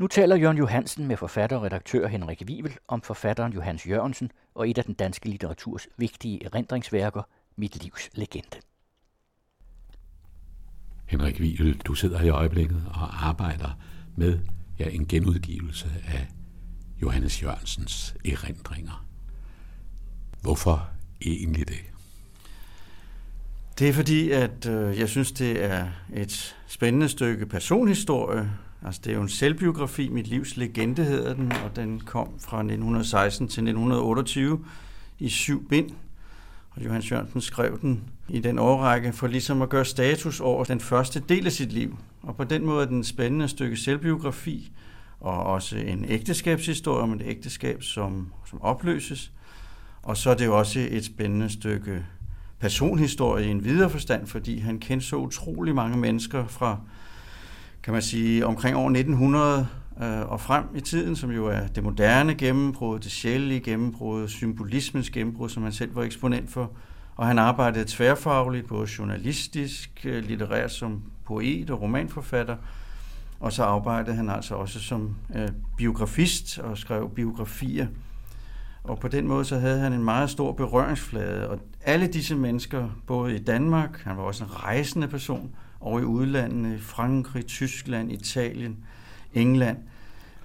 Nu taler Jørgen Johansen med forfatter og redaktør Henrik Wivel om forfatteren Johannes Jørgensen og et af den danske litteraturs vigtige erindringsværker, Mit livs legende. Henrik Wivel, du sidder i øjeblikket og arbejder med ja, en genudgivelse af Johannes Jørgensens erindringer. Hvorfor egentlig det? Det er fordi, at øh, jeg synes, det er et spændende stykke personhistorie. Altså, det er jo en selvbiografi, Mit livs legende hedder den, og den kom fra 1916 til 1928 i syv bind. Og Johan Sørensen skrev den i den årrække for ligesom at gøre status over den første del af sit liv. Og på den måde er den spændende stykke selvbiografi, og også en ægteskabshistorie om et ægteskab, som, som opløses. Og så er det jo også et spændende stykke personhistorie i en videre forstand, fordi han kendte så utrolig mange mennesker fra, kan man sige, omkring år 1900 øh, og frem i tiden, som jo er det moderne gennembrud, det sjældne gennembrud, symbolismens gennembrud, som han selv var eksponent for. Og han arbejdede tværfagligt, både journalistisk, øh, litterært som poet og romanforfatter, og så arbejdede han altså også som øh, biografist og skrev biografier. Og på den måde så havde han en meget stor berøringsflade, og alle disse mennesker, både i Danmark, han var også en rejsende person, og i udlandet, Frankrig, Tyskland, Italien, England,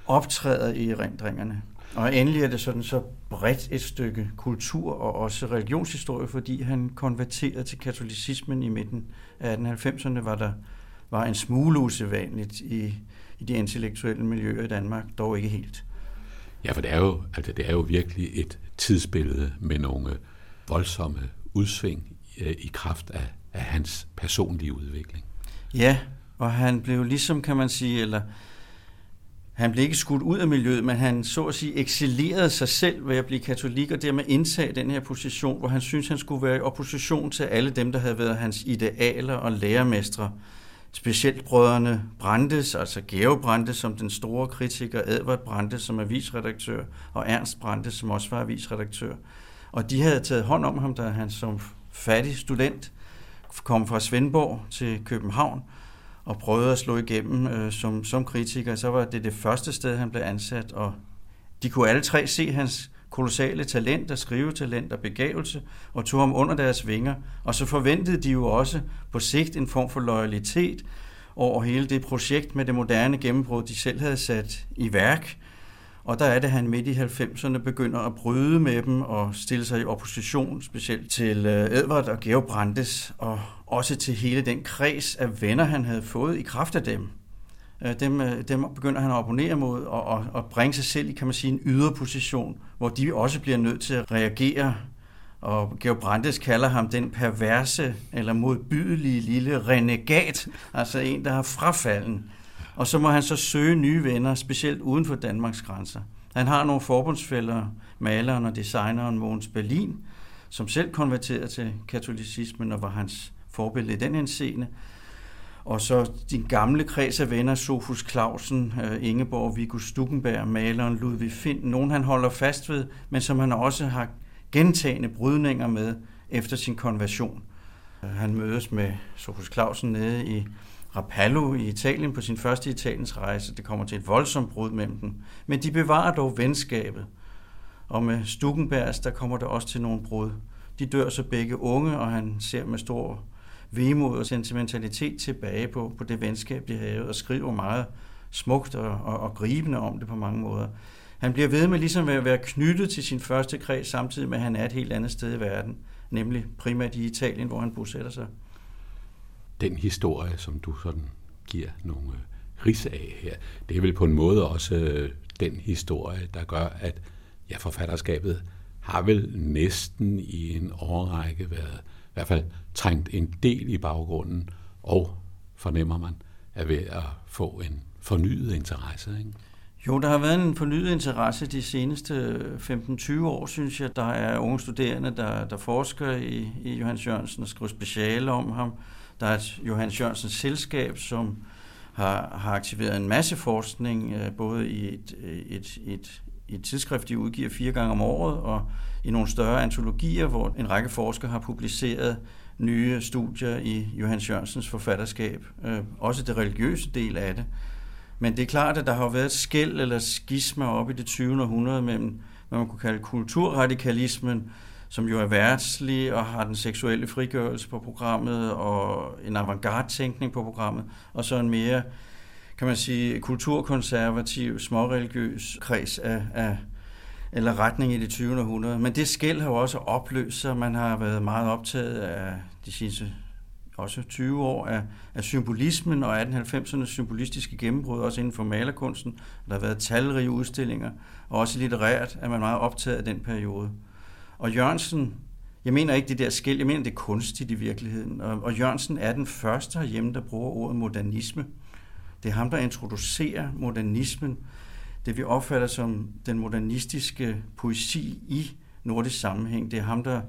optræder i erindringerne. Og endelig er det sådan så bredt et stykke kultur og også religionshistorie, fordi han konverterede til katolicismen i midten af 1890'erne, var der var en smule usædvanligt i, i de intellektuelle miljøer i Danmark, dog ikke helt. Ja, for det er jo, altså det er jo virkelig et tidsbillede med nogle voldsomme udsving øh, i kraft af, af hans personlige udvikling. Ja, og han blev ligesom, kan man sige, eller han blev ikke skudt ud af miljøet, men han så at sige eksilerede sig selv ved at blive katolik, og dermed indtage den her position, hvor han synes han skulle være i opposition til alle dem, der havde været hans idealer og lærermestre. Specielt brødrene Brandes, altså Georg Brandes som den store kritiker, Edvard Brandes som avisredaktør, og Ernst Brandes som også var avisredaktør. Og de havde taget hånd om ham, da han som fattig student kom fra Svendborg til København og prøvede at slå igennem øh, som, som kritiker. Så var det det første sted, han blev ansat, og de kunne alle tre se hans kolossale talent og skrivetalent og begavelse, og tog ham under deres vinger. Og så forventede de jo også på sigt en form for loyalitet over hele det projekt med det moderne gennembrud, de selv havde sat i værk. Og der er det, han midt i 90'erne begynder at bryde med dem og stille sig i opposition, specielt til øh, Edvard og Georg Brandes, og også til hele den kreds af venner, han havde fået i kraft af dem. Øh, dem, øh, dem begynder han at opponere mod og, og, og bringe sig selv i, kan man sige, en yderposition, hvor de også bliver nødt til at reagere. Og Georg Brandes kalder ham den perverse eller modbydelige lille renegat, altså en, der har frafalden. Og så må han så søge nye venner, specielt uden for Danmarks grænser. Han har nogle forbundsfælder, maleren og designeren Mogens Berlin, som selv konverterede til katolicismen og var hans forbillede i den henseende. Og så din gamle kreds af venner, Sofus Clausen, øh, Ingeborg, Viggo Stuckenberg, maleren Ludvig Finn, nogen han holder fast ved, men som han også har gentagende brydninger med efter sin konversion. Han mødes med Sofus Clausen nede i Rapallo i Italien på sin første Italiens rejse. Det kommer til et voldsomt brud mellem dem. Men de bevarer dog venskabet. Og med Stuckenbergs, der kommer der også til nogle brud. De dør så begge unge, og han ser med stor vemod og sentimentalitet tilbage på, på det venskab, de havde, og skriver meget smukt og, og, og gribende om det på mange måder. Han bliver ved med ligesom at være knyttet til sin første kreds, samtidig med, at han er et helt andet sted i verden, nemlig primært i Italien, hvor han bosætter sig. Den historie, som du sådan giver nogle øh, ris af her, det er vel på en måde også øh, den historie, der gør, at ja, forfatterskabet har vel næsten i en årrække været i hvert fald trængt en del i baggrunden, og fornemmer man, er ved at få en fornyet interesse. Ikke? Jo, der har været en fornyet interesse de seneste øh, 15-20 år, synes jeg. Der er unge studerende, der, der forsker i, i Johannes Jørgensen og skriver speciale om ham. Der er et Johannes Jørgensens selskab, som har, har aktiveret en masse forskning, øh, både i et, et, et, et tidsskrift, de udgiver fire gange om året, og i nogle større antologier, hvor en række forskere har publiceret nye studier i Johannes Jørgensens forfatterskab. Øh, også det religiøse del af det. Men det er klart, at der har været skæld eller skisma op i det 20. århundrede mellem, hvad man kunne kalde kulturradikalismen, som jo er værtslig og har den seksuelle frigørelse på programmet og en avantgarde-tænkning på programmet, og så en mere, kan man sige, kulturkonservativ, småreligiøs kreds af, af eller retning i det 20. århundrede. Men det skæld har jo også opløst sig. Man har været meget optaget af de sidste også 20 år af, af symbolismen og 1890'ernes symbolistiske gennembrud, også inden for malerkunsten. Der har været talrige udstillinger, og også litterært er man meget optaget af den periode. Og Jørgensen, jeg mener ikke det der skæld, jeg mener det er kunstigt i virkeligheden. Og, og Jørgensen er den første herhjemme, der bruger ordet modernisme. Det er ham, der introducerer modernismen, det vi opfatter som den modernistiske poesi i nordisk sammenhæng. Det er ham, der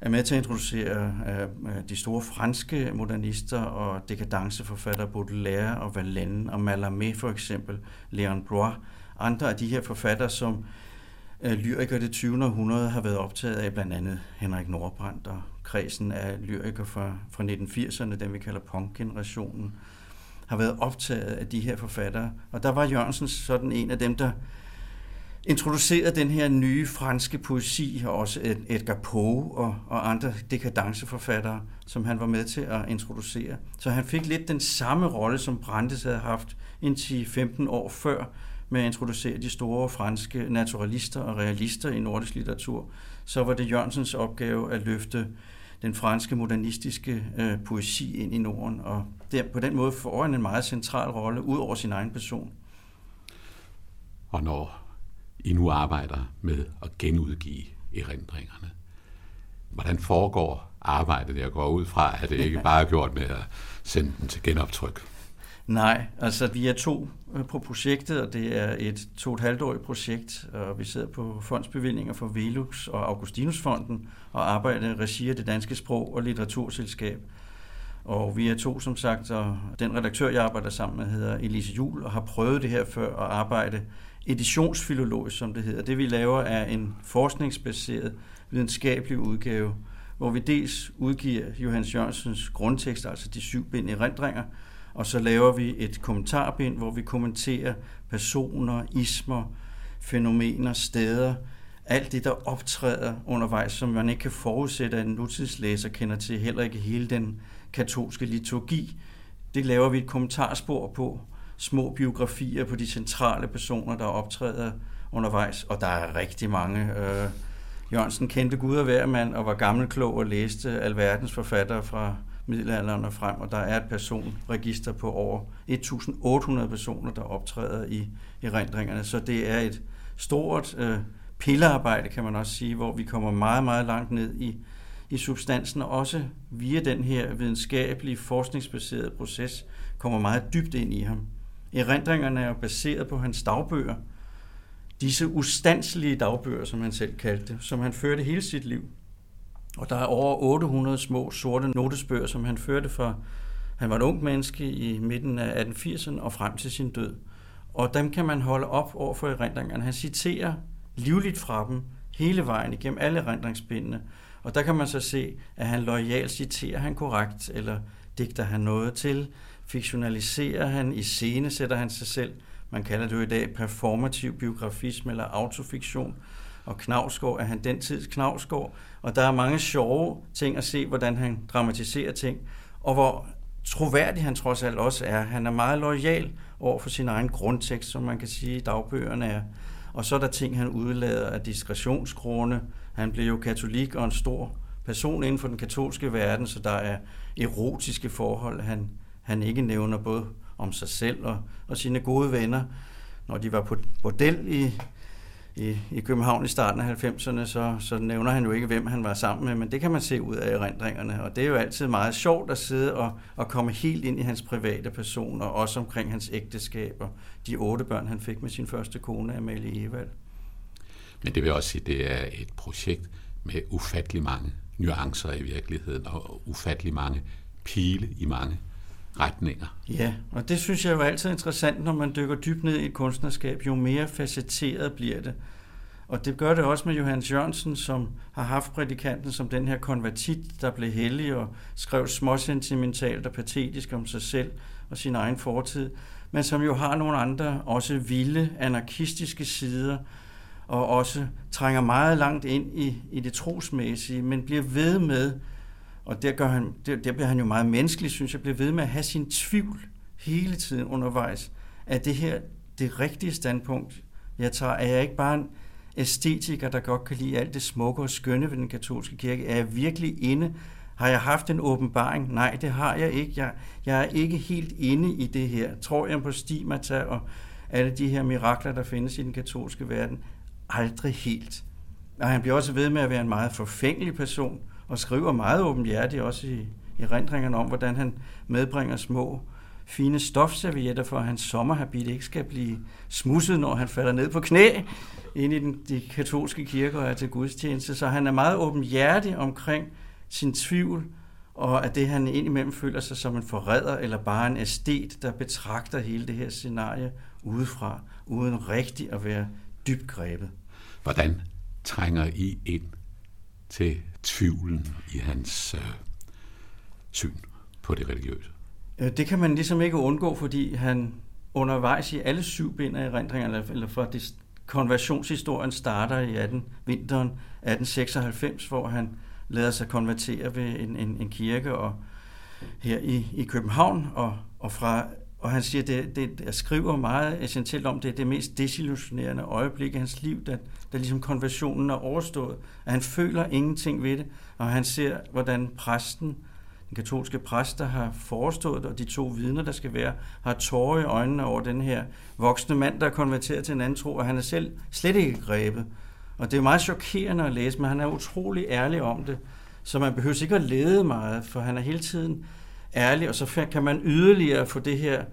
er med til at introducere uh, de store franske modernister og dekadenceforfattere, Baudelaire og Verlaine og Mallarmé for eksempel, Léon Blois, andre af de her forfattere, som uh, lyrikere det 20. århundrede har været optaget af, blandt andet Henrik Nordbrandt og kredsen af lyrikere fra, fra 1980'erne, den vi kalder punk-generationen, har været optaget af de her forfattere. Og der var Jørgensen sådan en af dem, der introducerede den her nye franske poesi, og også Edgar Poe og, og andre dekadenceforfattere, som han var med til at introducere. Så han fik lidt den samme rolle, som Brandes havde haft indtil 15 år før, med at introducere de store franske naturalister og realister i nordisk litteratur, så var det Jørgensens opgave at løfte den franske modernistiske øh, poesi ind i Norden, og der, på den måde får han en meget central rolle ud over sin egen person. Og når I nu arbejder med at genudgive erindringerne, hvordan foregår arbejdet? Jeg går ud fra, at det ikke bare er gjort med at sende den til genoptryk. Nej, altså vi er to øh, på projektet, og det er et to et halvt projekt, og vi sidder på fondsbevillinger for Velux og Augustinusfonden og arbejder i regi af det danske sprog- og litteraturselskab. Og vi er to, som sagt, og den redaktør, jeg arbejder sammen med, hedder Elise Jul, og har prøvet det her før at arbejde editionsfilologisk, som det hedder. Det vi laver er en forskningsbaseret videnskabelig udgave, hvor vi dels udgiver Johannes Jørgensens grundtekst, altså de syv bind i erindringer, og så laver vi et kommentarbind, hvor vi kommenterer personer, ismer, fænomener, steder, alt det, der optræder undervejs, som man ikke kan forudsætte, at en nutidslæser kender til, heller ikke hele den katolske liturgi. Det laver vi et kommentarspor på, små biografier på de centrale personer, der optræder undervejs, og der er rigtig mange. Øh, Jørgensen kendte Gud og hver mand og var gammel klog og læste alverdens forfattere fra middelalderen og frem, og der er et personregister på over 1.800 personer, der optræder i erindringerne. Så det er et stort øh, pillearbejde, kan man også sige, hvor vi kommer meget, meget langt ned i, i substansen, og også via den her videnskabelige, forskningsbaserede proces, kommer meget dybt ind i ham. Erindringerne er baseret på hans dagbøger, disse ustandslige dagbøger, som han selv kaldte som han førte hele sit liv. Og der er over 800 små sorte notesbøger, som han førte fra han var en ung menneske i midten af 1880'erne og frem til sin død. Og dem kan man holde op over for erindringerne. Han citerer livligt fra dem hele vejen igennem alle erindringsbindene. Og der kan man så se, at han lojalt citerer han korrekt, eller digter han noget til, fiktionaliserer han, i scene sætter han sig selv. Man kalder det jo i dag performativ biografisme eller autofiktion og Knavsgaard er han den tids Knavsgaard, og der er mange sjove ting at se, hvordan han dramatiserer ting, og hvor troværdig han trods alt også er. Han er meget lojal over for sin egen grundtekst, som man kan sige, dagbøgerne er. Og så er der ting, han udlader af diskretionsgrunde. Han blev jo katolik og en stor person inden for den katolske verden, så der er erotiske forhold, han, han ikke nævner både om sig selv og, og sine gode venner. Når de var på bordel i i, i København i starten af 90'erne, så, så nævner han jo ikke, hvem han var sammen med, men det kan man se ud af erindringerne, og det er jo altid meget sjovt at sidde og, og komme helt ind i hans private person, og også omkring hans ægteskab og de otte børn, han fik med sin første kone, Amalie Evald. Men det vil også sige, at det er et projekt med ufattelig mange nuancer i virkeligheden, og ufattelig mange pile i mange retninger. Ja, og det synes jeg jo altid er interessant, når man dykker dybt ned i et kunstnerskab. Jo mere facetteret bliver det. Og det gør det også med Johannes Jørgensen, som har haft prædikanten som den her konvertit, der blev hellig og skrev småsentimentalt og patetisk om sig selv og sin egen fortid. men som jo har nogle andre, også vilde, anarkistiske sider, og også trænger meget langt ind i, i det trosmæssige, men bliver ved med, og der, gør han, der, der bliver han jo meget menneskelig, synes jeg, bliver ved med at have sin tvivl hele tiden undervejs, at det her det rigtige standpunkt, jeg tager, er jeg ikke bare en æstetiker, der godt kan lide alt det smukke og skønne ved den katolske kirke? Er jeg virkelig inde? Har jeg haft en åbenbaring? Nej, det har jeg ikke. Jeg, jeg er ikke helt inde i det her. Tror jeg på stigmata og alle de her mirakler, der findes i den katolske verden? Aldrig helt. Og han bliver også ved med at være en meget forfængelig person, og skriver meget åbenhjertigt også i, erindringerne om, hvordan han medbringer små fine stofservietter for, at hans sommerhabit ikke skal blive smusset, når han falder ned på knæ ind i den, de katolske kirker og er til gudstjeneste. Så han er meget åbenhjertig omkring sin tvivl, og at det han indimellem føler sig som en forræder eller bare en æstet, der betragter hele det her scenarie udefra, uden rigtig at være dybt grebet. Hvordan trænger I ind til tvivlen i hans øh, syn på det religiøse? Øh, det kan man ligesom ikke undgå, fordi han undervejs i alle syv bind af erindringerne, eller fra det, konversionshistorien starter i 18, vinteren 1896, hvor han lader sig konvertere ved en, en, en kirke og her i, i København, og, og fra og han siger, det, det, jeg skriver meget essentielt om, det er det mest desillusionerende øjeblik i hans liv, da, da ligesom konversionen er overstået. At han føler ingenting ved det, og han ser, hvordan præsten den katolske præst, der har forestået det, og de to vidner, der skal være, har tårer i øjnene over den her voksne mand, der er konverteret til en anden tro, og han er selv slet ikke grebet. Og det er meget chokerende at læse, men han er utrolig ærlig om det, så man behøver ikke at lede meget, for han er hele tiden ærlig, og så kan man yderligere få det her,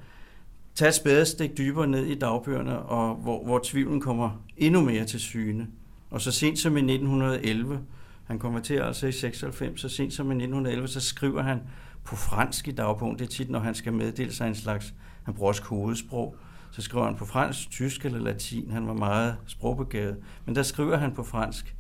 tage et spadestik dybere ned i dagbøgerne, og hvor, hvor tvivlen kommer endnu mere til syne. Og så sent som i 1911, han konverterer altså i 96, så sent som i 1911, så skriver han på fransk i dagbogen. Det er tit, når han skal meddele sig en slags, han bruger også kodesprog, så skriver han på fransk, tysk eller latin. Han var meget sprogbegavet. Men der skriver han på fransk,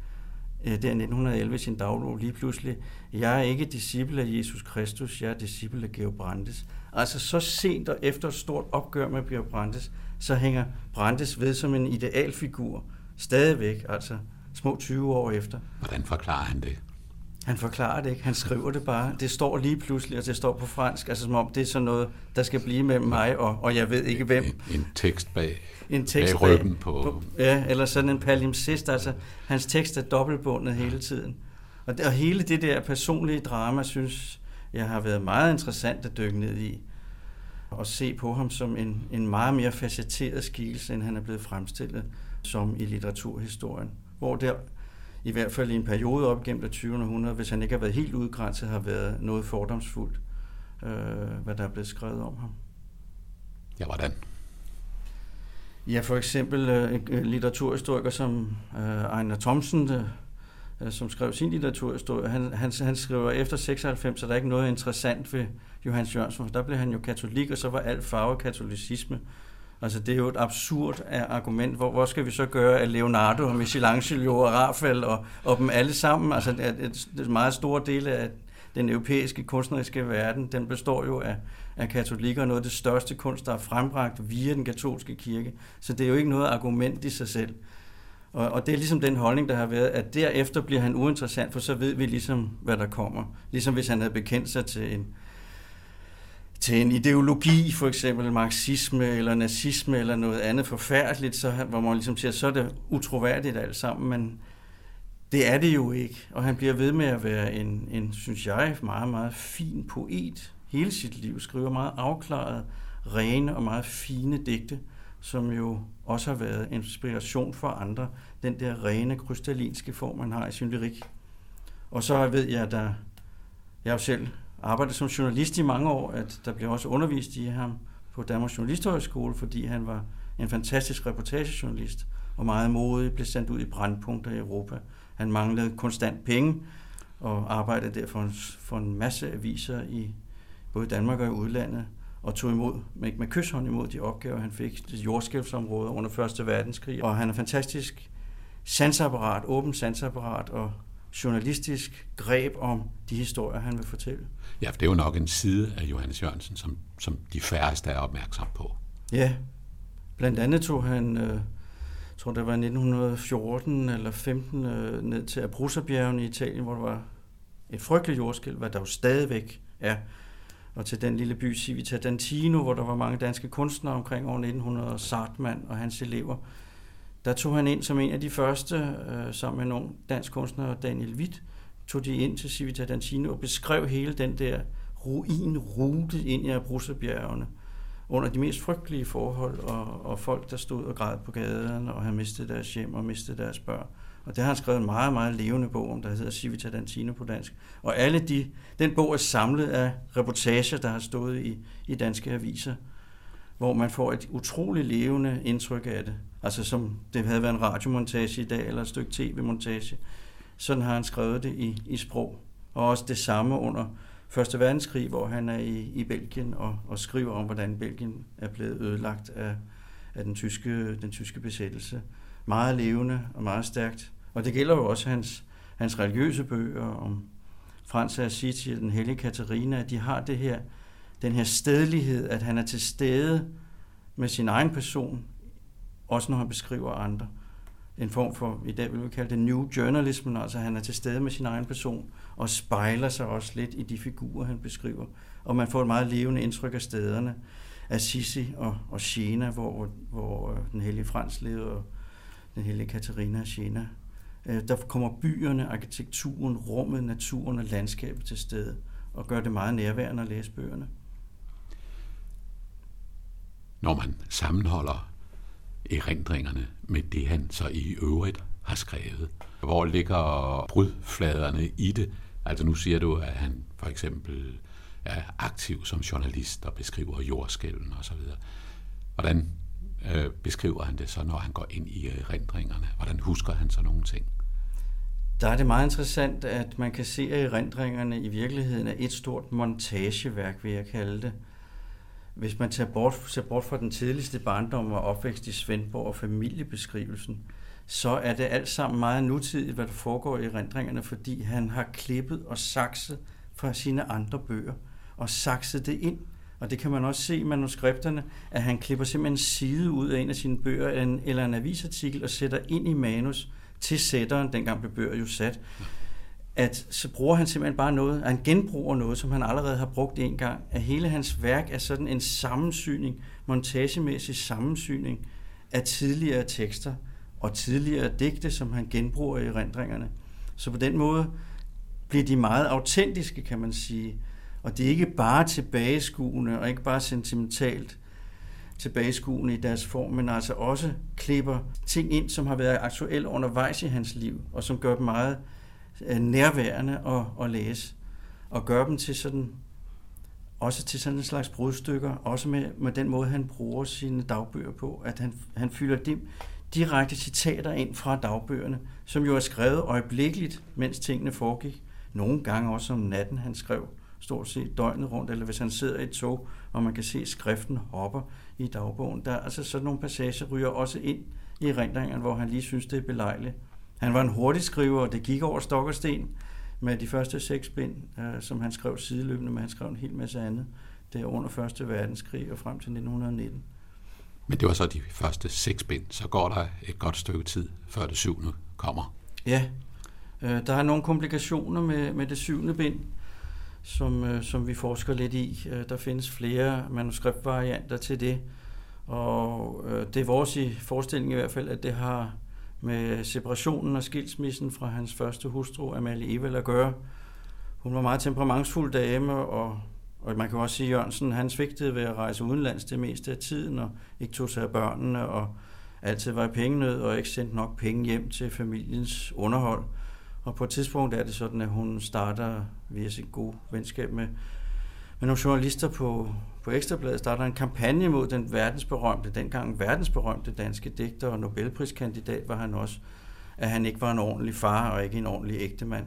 Øh, der 1911 sin dagbog lige pludselig, jeg er ikke disciple af Jesus Kristus, jeg er disciple af Georg Brandes. Altså så sent og efter et stort opgør med Georg Brandes, så hænger Brandes ved som en idealfigur stadigvæk. Altså små 20 år efter. Hvordan forklarer han det? Han forklarer det ikke, han skriver det bare. Det står lige pludselig, og det står på fransk, altså som om det er sådan noget, der skal blive mellem mig og, og jeg ved ikke hvem. En, en tekst bag, en tekst bag ryggen på... på... Ja, eller sådan en palimpsest, altså hans tekst er dobbeltbundet hele tiden. Og, det, og hele det der personlige drama, synes jeg har været meget interessant at dykke ned i. Og se på ham som en, en meget mere facetteret skikkelse, end han er blevet fremstillet som i litteraturhistorien hvor der i hvert fald i en periode op gennem det 20. århundrede, hvis han ikke har været helt udgrænset, har været noget fordomsfuldt, øh, hvad der er blevet skrevet om ham. Ja, hvordan? Ja, for eksempel øh, en litteraturhistoriker som øh, Ejner Thomsen, øh, som skrev sin litteraturhistorie, han, han, han skriver efter 96, så der er ikke noget interessant ved Johannes Jørgensen, for der blev han jo katolik, og så var alt farve katolicisme. Altså, det er jo et absurd øh, argument. Hvor, hvor skal vi så gøre at Leonardo og Michelangelo og Raphael og, og dem alle sammen? Altså, det er en meget store del af den europæiske kunstneriske verden, den består jo af, af katolikker, og noget af det største kunst, der er frembragt via den katolske kirke. Så det er jo ikke noget argument i sig selv. Og, og det er ligesom den holdning, der har været, at derefter bliver han uinteressant, for så ved vi ligesom, hvad der kommer. Ligesom hvis han havde bekendt sig til en, til en ideologi, for eksempel marxisme eller nazisme eller noget andet forfærdeligt, så, hvor man ligesom siger, så er det utroværdigt alt sammen, men det er det jo ikke. Og han bliver ved med at være en, en synes jeg, meget, meget fin poet hele sit liv, skriver meget afklaret, rene og meget fine digte, som jo også har været inspiration for andre, den der rene, krystallinske form, man har i sin lyrik. Og så ved jeg, at der, jeg jo selv arbejdet som journalist i mange år, at der blev også undervist i ham på Danmarks Journalisthøjskole, fordi han var en fantastisk reportagejournalist og meget modig, blev sendt ud i brandpunkter i Europa. Han manglede konstant penge og arbejdede derfor for en, for masse aviser i både Danmark og i udlandet og tog imod med, med kysshånd imod de opgaver, han fik til jordskælvsområder under 1. verdenskrig. Og han er fantastisk sansapparat, åben sansapparat og journalistisk greb om de historier, han vil fortælle. Ja, for det er jo nok en side af Johannes Jørgensen, som, som de færreste er opmærksom på. Ja, blandt andet tog han, øh, tror det var 1914 eller 15, øh, ned til Abruzzerbjergene i Italien, hvor der var et frygteligt jordskælv, hvad der jo stadigvæk er. Og til den lille by Civita Dantino, hvor der var mange danske kunstnere omkring år 1900, Sartmann og hans elever. Der tog han ind som en af de første, øh, sammen med nogle dansk kunstner, Daniel Witt, tog de ind til Civita Dancino og beskrev hele den der ruinrute ind i Abruzzerbjergene under de mest frygtelige forhold, og, og folk, der stod og græd på gaden, og havde mistet deres hjem og mistet deres børn. Og det har han skrevet en meget, meget levende bog om, der hedder Civita Dantino på dansk. Og alle de, den bog er samlet af reportager, der har stået i, i danske aviser, hvor man får et utroligt levende indtryk af det. Altså som det havde været en radiomontage i dag, eller et stykke tv-montage. Sådan har han skrevet det i, i sprog. Og også det samme under Første verdenskrig, hvor han er i, i Belgien og, og skriver om, hvordan Belgien er blevet ødelagt af, af den, tyske, den tyske besættelse. Meget levende og meget stærkt. Og det gælder jo også hans, hans religiøse bøger om Frans af Assisi og den hellige Katarina, at de har det her, den her stedlighed, at han er til stede med sin egen person, også når han beskriver andre. En form for, i dag vil vi kalde det new journalism, altså han er til stede med sin egen person, og spejler sig også lidt i de figurer, han beskriver. Og man får et meget levende indtryk af stederne, Assisi og, og Siena, hvor, hvor øh, den hellige Frans levede, og den hellige Katarina af Siena. Øh, der kommer byerne, arkitekturen, rummet, naturen og landskabet til stede, og gør det meget nærværende at læse bøgerne. Når man sammenholder erindringerne med det, han så i øvrigt har skrevet, hvor ligger brudfladerne i det? Altså nu siger du, at han for eksempel er aktiv som journalist og beskriver jordskælven osv. Hvordan øh, beskriver han det så, når han går ind i erindringerne? Hvordan husker han så nogle ting? Der er det meget interessant, at man kan se, at erindringerne i virkeligheden er et stort montageværk, vil jeg kalde det. Hvis man tager bort, ser bort fra den tidligste barndom og opvækst i Svendborg og familiebeskrivelsen, så er det alt sammen meget nutidigt, hvad der foregår i rendringerne, fordi han har klippet og sakset fra sine andre bøger og sakset det ind. Og det kan man også se i manuskripterne, at han klipper simpelthen en side ud af en af sine bøger eller en avisartikel og sætter ind i manus til sætteren, dengang blev bøger jo sat, at så bruger han simpelthen bare noget, han genbruger noget, som han allerede har brugt en gang. At hele hans værk er sådan en sammensyning, montagemæssig sammensyning af tidligere tekster, og tidligere digte, som han genbruger i rendringerne. Så på den måde bliver de meget autentiske, kan man sige. Og det er ikke bare tilbageskuende og ikke bare sentimentalt tilbageskuende i deres form, men altså også klipper ting ind, som har været aktuelle undervejs i hans liv, og som gør dem meget Øh, nærværende at, at læse, og gøre dem til sådan også til sådan en slags brudstykker, også med, med den måde, han bruger sine dagbøger på, at han, han fylder dem direkte citater ind fra dagbøgerne, som jo er skrevet øjeblikkeligt, mens tingene foregik. Nogle gange også om natten, han skrev stort set døgnet rundt, eller hvis han sidder i et tog, og man kan se, skriften hopper i dagbogen. Der, altså sådan nogle passager ryger også ind i erindringerne, hvor han lige synes, det er belejligt. Han var en hurtig skriver, og det gik over stok og sten med de første seks bind, øh, som han skrev sideløbende, men han skrev en hel masse andet der under Første Verdenskrig og frem til 1919. Men det var så de første seks bind. Så går der et godt stykke tid, før det syvende kommer. Ja, øh, der er nogle komplikationer med, med det syvende bind, som, øh, som vi forsker lidt i. Øh, der findes flere manuskriptvarianter til det, og øh, det er vores i forestilling i hvert fald, at det har med separationen og skilsmissen fra hans første hustru, Amalie Evel, at gøre. Hun var meget temperamentsfuld dame, og og man kan også sige, at Jørgensen han svigtede ved at rejse udenlands det meste af tiden, og ikke tog sig af børnene, og altid var i pengenød, og ikke sendte nok penge hjem til familiens underhold. Og på et tidspunkt er det sådan, at hun starter via sit gode venskab med, med nogle journalister på, på Ekstrabladet, starter en kampagne mod den verdensberømte, dengang verdensberømte danske digter og Nobelpriskandidat var han også, at han ikke var en ordentlig far og ikke en ordentlig ægtemand.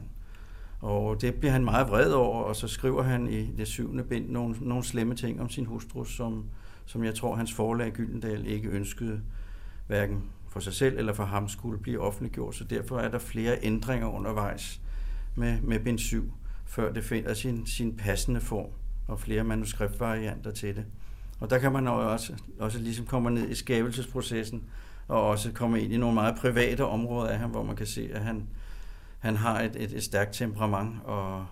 Og det bliver han meget vred over, og så skriver han i det syvende bind nogle, nogle slemme ting om sin hustru, som, som jeg tror, hans forlag Gyldendal ikke ønskede hverken for sig selv eller for ham skulle blive offentliggjort. Så derfor er der flere ændringer undervejs med, med bind 7, før det finder sin, sin passende form, og flere manuskriptvarianter til det. Og der kan man også, også ligesom komme ned i skabelsesprocessen, og også komme ind i nogle meget private områder af ham, hvor man kan se, at han, han har et, et, et stærkt temperament, og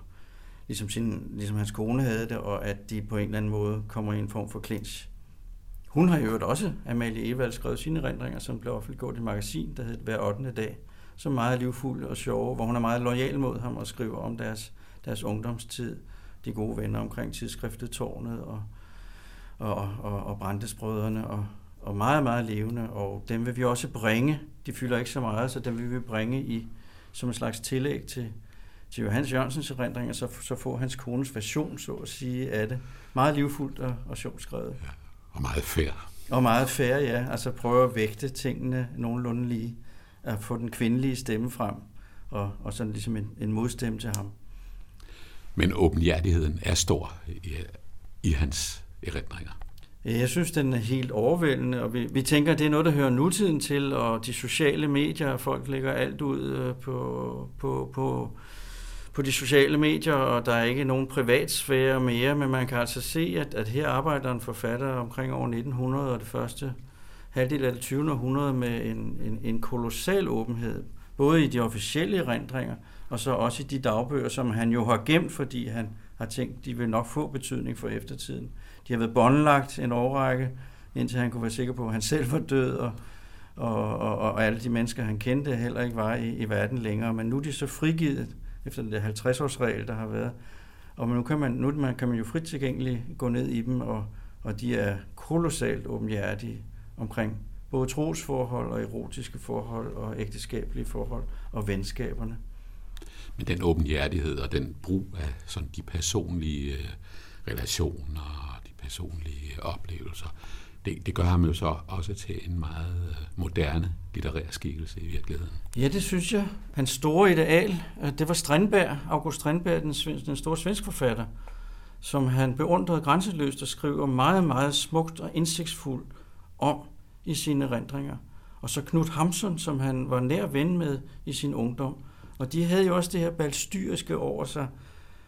ligesom, sin, ligesom hans kone havde det, og at de på en eller anden måde kommer i en form for clinch. Hun har jo også, Amalie Evald, skrevet sine erindringer, som blev offentliggjort i et magasin, der hed Hver 8. dag, som er meget livfuld og sjove, hvor hun er meget lojal mod ham og skriver om deres, deres ungdomstid, de gode venner omkring tidsskriftet Tårnet og, og, og, og Brandesbrødrene, og, og meget, meget levende, og dem vil vi også bringe. De fylder ikke så meget, så dem vil vi bringe i som en slags tillæg til, til Johannes Jørgensens erindringer, så, så får hans kones version, så at sige, af det. Meget livfuldt og, og sjovt skrevet. Ja, og meget fair. Og meget fair, ja. Altså prøve at vægte tingene nogenlunde lige. At få den kvindelige stemme frem, og, og sådan ligesom en, en modstemme til ham. Men åbenhjertigheden er stor i, i hans erindringer. Jeg synes, den er helt overvældende, og vi, vi tænker, at det er noget, der hører nutiden til, og de sociale medier, folk lægger alt ud øh, på, på, på, på de sociale medier, og der er ikke nogen privatsfære mere, men man kan altså se, at, at her arbejder en forfatter omkring år 1900 og det første halvdel af det 20. århundrede med en, en, en kolossal åbenhed, både i de officielle erindringer, og så også i de dagbøger, som han jo har gemt, fordi han har tænkt, de vil nok få betydning for eftertiden. De har været båndlagt en årrække, indtil han kunne være sikker på, at han selv var død, og, og, og, og alle de mennesker, han kendte, heller ikke var i, i verden længere. Men nu er de så frigivet efter den der 50-årsregel, der har været. Og nu kan man, nu kan man jo frit tilgængeligt gå ned i dem, og, og de er kolossalt åbenhjertige omkring både trosforhold og erotiske forhold og ægteskabelige forhold og venskaberne. Men den åbenhjertighed og den brug af sådan de personlige øh, relationer og de personlige øh, oplevelser. Det, det gør ham jo så også til en meget øh, moderne litterær skikkelse i virkeligheden. Ja, det synes jeg. Hans store ideal, det var Strindberg, August Strindberg, den, den store svensk forfatter, som han beundrede grænseløst og skriver meget, meget smukt og indsigtsfuldt om i sine rendringer. Og så Knud Hamsun, som han var nær ven med i sin ungdom. Og de havde jo også det her balstyriske over sig,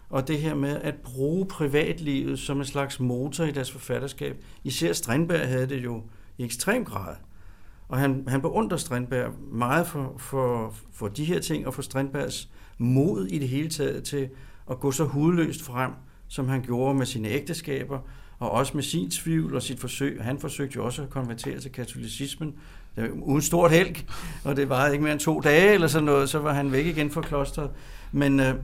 og det her med at bruge privatlivet som en slags motor i deres forfatterskab. Især Strindberg havde det jo i ekstrem grad. Og han, han beundrer Strindberg meget for, for, for de her ting, og for Strindbergs mod i det hele taget til at gå så hudløst frem, som han gjorde med sine ægteskaber, og også med sin tvivl og sit forsøg. Han forsøgte jo også at konvertere til katolicismen, uden stort helg, og det var ikke mere end to dage eller sådan noget, så var han væk igen fra klosteret. Men, øh,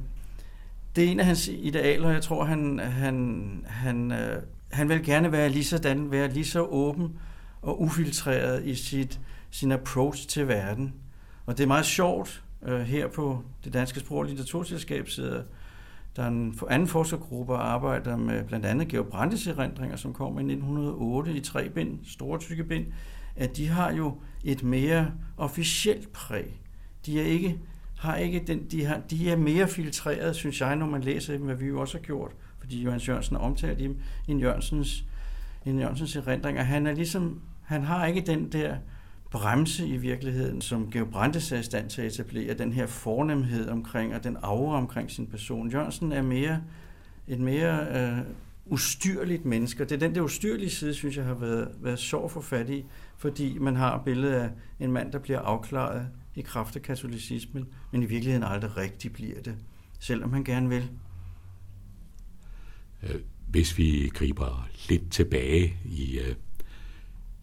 det er en af hans idealer, jeg tror, han, han, han, øh, han vil gerne være lige sådan, være lige så åben og ufiltreret i sit, sin approach til verden. Og det er meget sjovt, øh, her på det Danske Sprog- og Litteraturselskab sidder der er en anden forskergruppe, der arbejder med blandt andet Georg Brandes erindringer, som kom i 1908 i tre bind, store tykke bind, at de har jo et mere officielt præg. De er ikke har ikke den, de, har, de er mere filtreret, synes jeg, når man læser dem, hvad vi jo også har gjort, fordi Johannes Jørgensen har omtalt dem i Jørgensens, i Jørgensens erindringer. Han er ligesom, han har ikke den der bremse i virkeligheden, som Georg Brandes er i stand til at etablere, den her fornemhed omkring, og den aura omkring sin person. Jørgensen er mere, et mere øh, ustyrligt menneske, og det er den der ustyrlige side, synes jeg har været, været sjov for fat i, fordi man har billedet af en mand, der bliver afklaret i kraft af katolicismen, men i virkeligheden aldrig rigtig bliver det, selvom han gerne vil. Øh, hvis vi griber lidt tilbage i uh,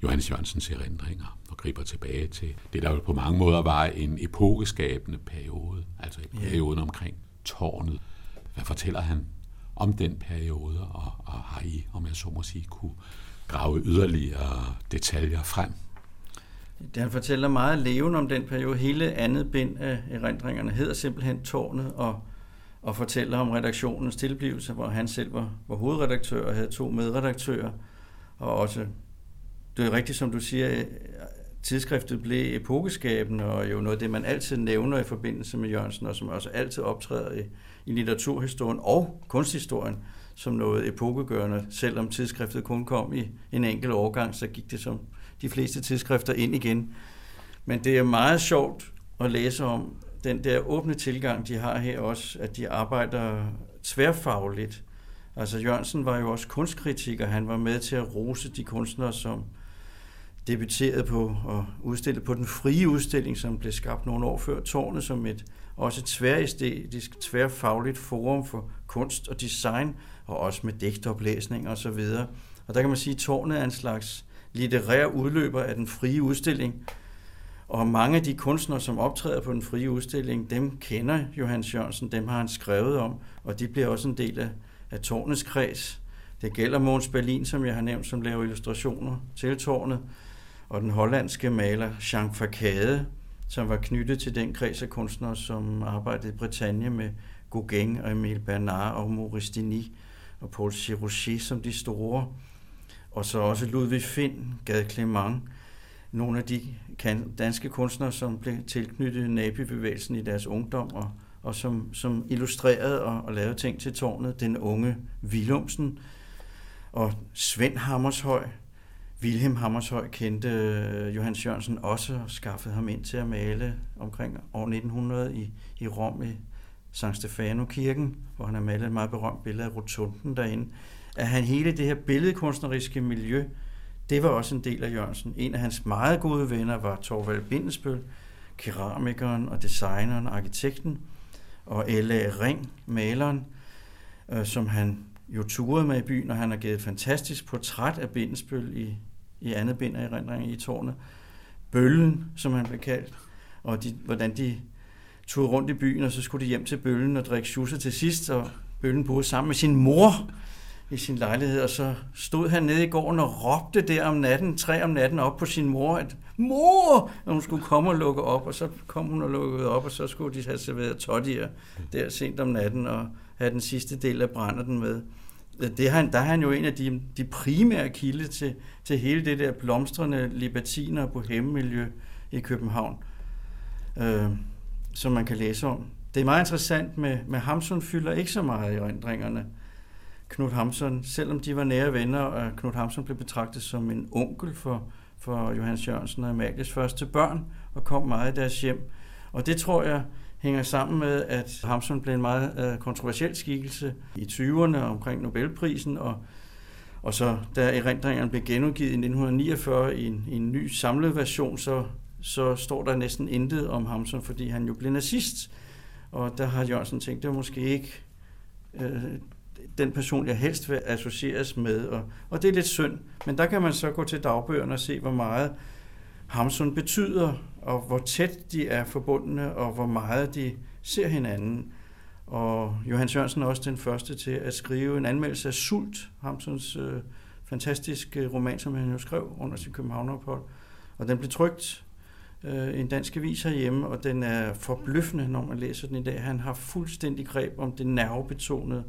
Johannes Jørgensens erindringer og griber tilbage til det, der jo på mange måder var en epokeskabende periode, altså en periode ja. omkring tårnet. Hvad fortæller han om den periode, og, og har I, om jeg så må sige, kunne grave yderligere detaljer frem? Han fortæller meget levende om den periode. Hele andet bind af erindringerne hedder simpelthen Tårnet, og, og fortæller om redaktionens tilblivelse, hvor han selv var, var hovedredaktør og havde to medredaktører. Og også, det er rigtigt, som du siger, tidsskriftet blev epokeskabende, og jo noget af det, man altid nævner i forbindelse med Jørgensen, og som også altid optræder i, i litteraturhistorien og kunsthistorien som noget epokegørende. Selvom tidsskriftet kun kom i en enkelt årgang, så gik det som de fleste tidsskrifter ind igen. Men det er meget sjovt at læse om den der åbne tilgang, de har her også, at de arbejder tværfagligt. Altså Jørgensen var jo også kunstkritiker. Han var med til at rose de kunstnere, som debuterede på og udstillede på den frie udstilling, som blev skabt nogle år før tårnet, som et også et tværæstetisk, tværfagligt forum for kunst og design, og også med digtoplæsning og så videre. Og der kan man sige, at tårnet er en slags litterær udløber af den frie udstilling, og mange af de kunstnere, som optræder på den frie udstilling, dem kender Johannes Jørgensen, dem har han skrevet om, og de bliver også en del af, af tårnets kreds. Det gælder Måns Berlin, som jeg har nævnt, som laver illustrationer til tårnet, og den hollandske maler Jean Facade, som var knyttet til den kreds af kunstnere, som arbejdede i Bretagne med Gauguin og Emile Bernard og Maurice Denis og Paul Chirouchet som de store. Og så også Ludwig Finn, Gade Clement, nogle af de danske kunstnere, som blev tilknyttet Nabi-bevægelsen i deres ungdom, og, og som, som illustrerede og, og lavede ting til tårnet. Den unge Willumsen og Svend Hammershøj. Wilhelm Hammershøi kendte øh, Johan Johannes Jørgensen også og skaffede ham ind til at male omkring år 1900 i, i Rom i San Stefano-kirken, hvor han har malet et meget berømt billede af rotunden derinde. At han hele det her billedkunstneriske miljø det var også en del af Jørgensen. En af hans meget gode venner var Torvald Bindesbøl, keramikeren og designeren og arkitekten, og L.A. Ring, maleren, øh, som han jo turede med i byen, og han har givet et fantastisk portræt af Bindesbøl i, i andet bind af erindringen i tårnet. Bøllen, som han blev kaldt, og de, hvordan de tog rundt i byen, og så skulle de hjem til Bøllen og drikke schusser til sidst, og Bøllen boede sammen med sin mor, i sin lejlighed, og så stod han nede i gården og råbte der om natten, tre om natten op på sin mor, at mor, at hun skulle komme og lukke op, og så kom hun og lukkede op, og så skulle de have serveret toddier der sent om natten og have den sidste del af brænderten med. Det han, der er han jo en af de, de primære kilde til, til hele det der blomstrende libertiner på hemmemiljø i København, øh, som man kan læse om. Det er meget interessant med, med Hamsun fylder ikke så meget i erindringerne. Knud Hamsun, selvom de var nære venner, og Knud Hamsun blev betragtet som en onkel for, for Johannes Jørgensen og Amalies første børn, og kom meget i deres hjem. Og det tror jeg hænger sammen med, at Hamsun blev en meget øh, kontroversiel skikkelse i 20'erne omkring Nobelprisen, og, og så da erindringerne blev genudgivet i 1949 i en, i en ny samlet version, så, så står der næsten intet om Hamsun, fordi han jo blev nazist. Og der har Jørgensen tænkt, det var måske ikke øh, den person, jeg helst vil associeres med. Og, og det er lidt synd. Men der kan man så gå til dagbøgerne og se, hvor meget Hamsun betyder, og hvor tæt de er forbundne, og hvor meget de ser hinanden. Og Johan Sørensen er også den første til at skrive en anmeldelse af Sult, Hamsuns øh, fantastiske roman, som han jo skrev under sin Københavnerophold. Og den blev trygt øh, en dansk avis herhjemme, og den er forbløffende, når man læser den i dag. Han har fuldstændig greb om det nervebetonede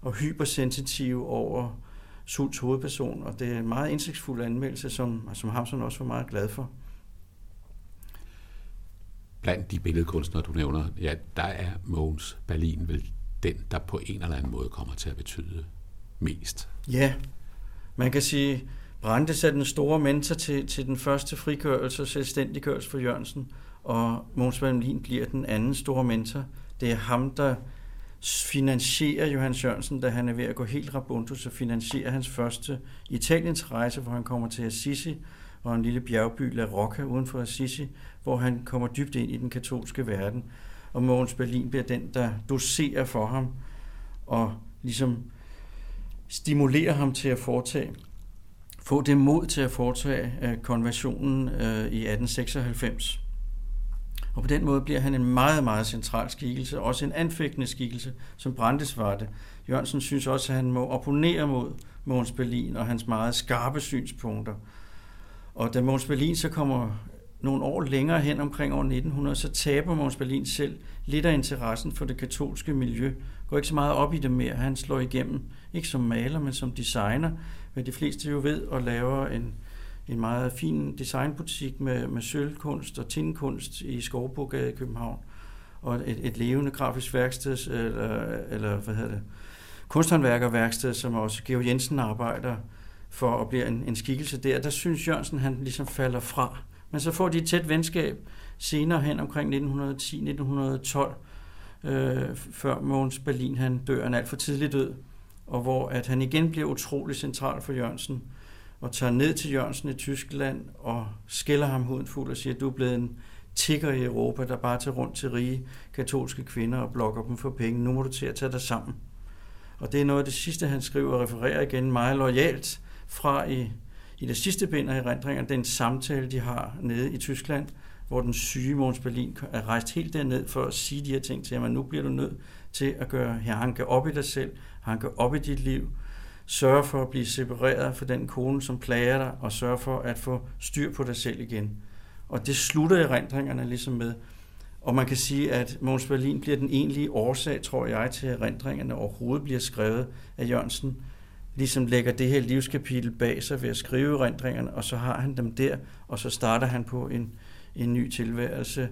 og hypersensitive over Sults hovedperson, og det er en meget indsigtsfuld anmeldelse, som, som Hamsun også var meget glad for. Blandt de billedkunstnere, du nævner, ja, der er Mogens Berlin vel den, der på en eller anden måde kommer til at betyde mest. Ja, man kan sige, Brandes er den store mentor til, til den første frigørelse og selvstændiggørelse for Jørgensen, og Mogens Berlin bliver den anden store mentor. Det er ham, der finansierer Johan Sørensen, da han er ved at gå helt rabunto, så finansierer hans første Italiens rejse, hvor han kommer til Assisi og en lille bjergby, La Rocca, uden for Assisi, hvor han kommer dybt ind i den katolske verden. Og Mogens Berlin bliver den, der doserer for ham og ligesom stimulerer ham til at foretage, få det mod til at foretage øh, konversionen øh, i 1896. Og på den måde bliver han en meget, meget central skikkelse, også en anfægtende skikkelse, som Brandes var det. Jørgensen synes også, at han må opponere mod Måns Berlin og hans meget skarpe synspunkter. Og da Måns Berlin så kommer nogle år længere hen omkring år 1900, så taber Måns Berlin selv lidt af interessen for det katolske miljø. Går ikke så meget op i det mere. Han slår igennem, ikke som maler, men som designer, hvad de fleste jo ved, og laver en, en meget fin designbutik med, med sølvkunst og tinkunst i Skovbogade i København. Og et, et levende grafisk værksted, eller, eller hvad hedder det, kunsthåndværkerværksted, som også Georg Jensen arbejder for at blive en, en skikkelse der. Der synes Jørgensen, han ligesom falder fra. Men så får de et tæt venskab senere hen omkring 1910-1912, øh, før Mogens Berlin han dør en alt for tidlig død. og hvor at han igen bliver utrolig central for Jørgensen, og tager ned til Jørgensen i Tyskland og skælder ham huden fuld og siger, at du er blevet en tigger i Europa, der bare tager rundt til rige katolske kvinder og blokker dem for penge. Nu må du til at tage dig sammen. Og det er noget af det sidste, han skriver og refererer igen meget lojalt fra i, i det sidste bind af erindringer, den samtale, de har nede i Tyskland, hvor den syge Måns Berlin er rejst helt derned for at sige de her ting til ham, at nu bliver du nødt til at gøre her, hanke op i dig selv, hanke op i dit liv, sørge for at blive separeret fra den kone, som plager dig, og sørge for at få styr på dig selv igen. Og det slutter erindringerne ligesom med. Og man kan sige, at Måns Berlin bliver den egentlige årsag, tror jeg, til at erindringerne overhovedet bliver skrevet af Jørgensen. Ligesom lægger det her livskapitel bag sig ved at skrive erindringerne, og så har han dem der, og så starter han på en, en ny tilværelse,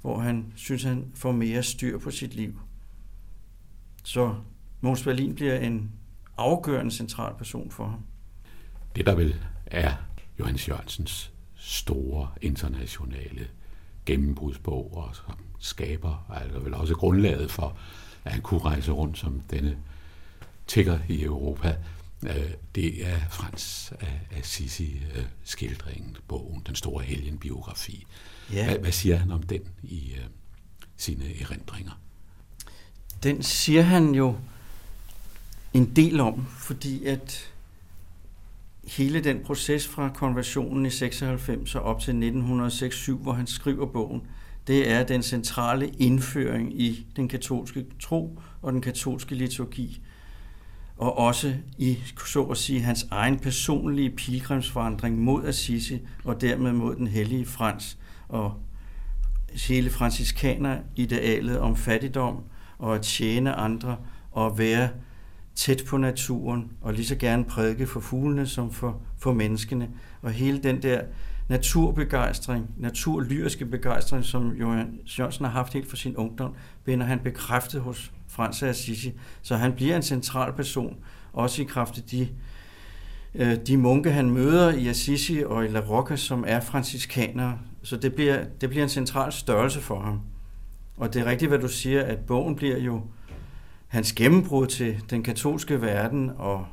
hvor han synes, han får mere styr på sit liv. Så Måns Berlin bliver en afgørende central person for ham. Det der vel er Johannes Jørgensens store internationale gennembrudsbog, og som skaber altså vel også grundlaget for, at han kunne rejse rundt som denne tigger i Europa. Øh, det er Frans af Assisi øh, skildringen, bogen, den store helgenbiografi. Ja. Hvad, hvad siger han om den i uh, sine erindringer? Den siger han jo en del om, fordi at hele den proces fra konversionen i 96 og op til 1906 hvor han skriver bogen, det er den centrale indføring i den katolske tro og den katolske liturgi. Og også i, så at sige, hans egen personlige pilgrimsforandring mod Assisi og dermed mod den hellige Frans og hele franciskaner-idealet om fattigdom og at tjene andre og være tæt på naturen, og lige så gerne prædike for fuglene som for, for menneskene. Og hele den der naturbegejstring, naturlyriske begejstring, som Johan Jørgensen har haft helt for sin ungdom, vender han bekræftet hos Frans af Assisi. Så han bliver en central person, også i kraft af de, øh, de munke, han møder i Assisi og i La Rocca, som er franciskanere. Så det bliver, det bliver en central størrelse for ham. Og det er rigtigt, hvad du siger, at bogen bliver jo hans gennembrud til den katolske verden, og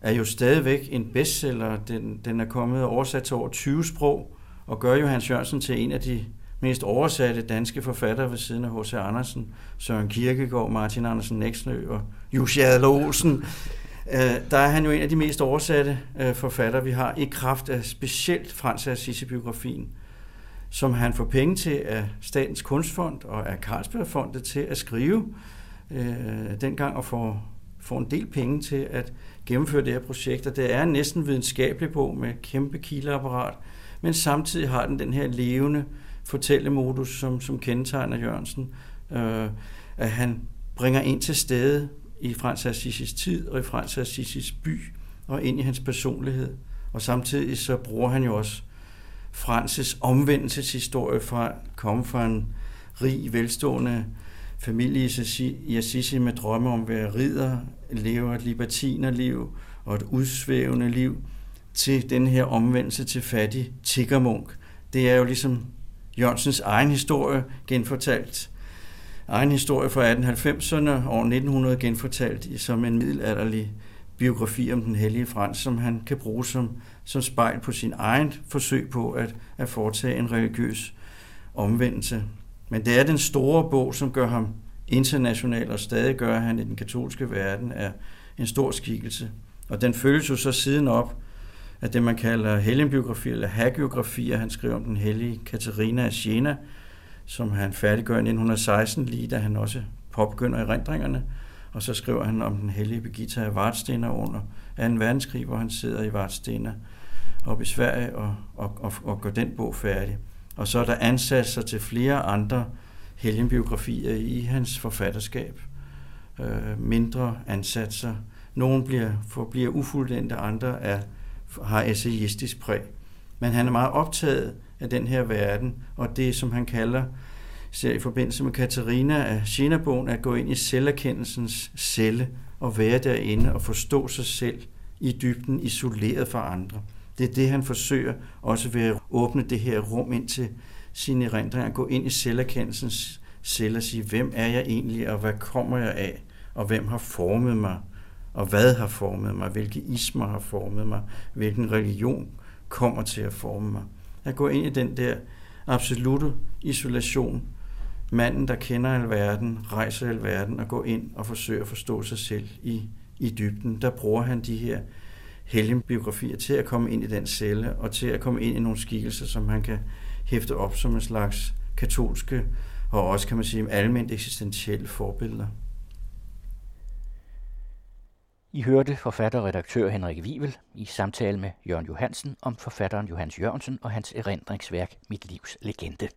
er jo stadigvæk en bestseller. Den, den er kommet oversat til over 20 sprog, og gør Johannes Jørgensen til en af de mest oversatte danske forfattere ved siden af H.C. Andersen, Søren Kierkegaard, Martin Andersen Næksnø og Jussi Adler Olsen. Øh, der er han jo en af de mest oversatte øh, forfattere, vi har, i kraft af specielt Frans Assisi-biografien, som han får penge til af Statens Kunstfond og af Carlsbergfondet til at skrive øh, dengang og får, får en del penge til at gennemføre det her projekt. Og det er en næsten videnskabelig bog med kæmpe kildeapparat, men samtidig har den den her levende fortællemodus, som, som kendetegner Jørgensen, øh, at han bringer ind til stede i Frans Assisis tid og i Frans Assisis by og ind i hans personlighed. Og samtidig så bruger han jo også Frances omvendelseshistorie fra at komme fra en rig, velstående familie i Assisi med drømme om at være ridder, leve et libertinerliv og et udsvævende liv, til den her omvendelse til fattig tiggermunk. Det er jo ligesom Jørgensens egen historie genfortalt. Egen historie fra 1890'erne og 1900 genfortalt som en middelalderlig biografi om den hellige Frans, som han kan bruge som, som spejl på sin egen forsøg på at, at foretage en religiøs omvendelse. Men det er den store bog, som gør ham international, og stadig gør han i den katolske verden er en stor skikkelse. Og den følges jo så siden op af det, man kalder helgenbiografi eller hagiografi, han skriver om den hellige Katarina af Siena, som han færdiggør i 1916, lige da han også påbegynder erindringerne. Og så skriver han om den hellige Birgitta af Vartstener under 2. verdenskrig, hvor han sidder i Vartstener op i Sverige og, og, og, og gør den bog færdig. Og så er der ansat sig til flere andre helgenbiografier i hans forfatterskab. Øh, mindre ansatser. Nogle bliver, forbliver ufuldendte, andre er, har essayistisk præg. Men han er meget optaget af den her verden, og det, som han kalder, ser i forbindelse med Katarina af Siena-bogen, at gå ind i selverkendelsens celle og være derinde og forstå sig selv i dybden, isoleret fra andre. Det er det, han forsøger også ved at åbne det her rum ind til sine erindringer, gå ind i selverkendelsens selv og sige, hvem er jeg egentlig, og hvad kommer jeg af, og hvem har formet mig, og hvad har formet mig, hvilke ismer har formet mig, hvilken religion kommer til at forme mig. At gå ind i den der absolute isolation, manden, der kender alverden, rejser alverden og går ind og forsøger at forstå sig selv i, i dybden, der bruger han de her helgenbiografier til at komme ind i den celle og til at komme ind i nogle skikkelser, som han kan hæfte op som en slags katolske og også, kan man sige, almindeligt eksistentielle forbilleder. I hørte forfatter og redaktør Henrik Wivel i samtale med Jørgen Johansen om forfatteren Johannes Jørgensen og hans erindringsværk Mit livs legende.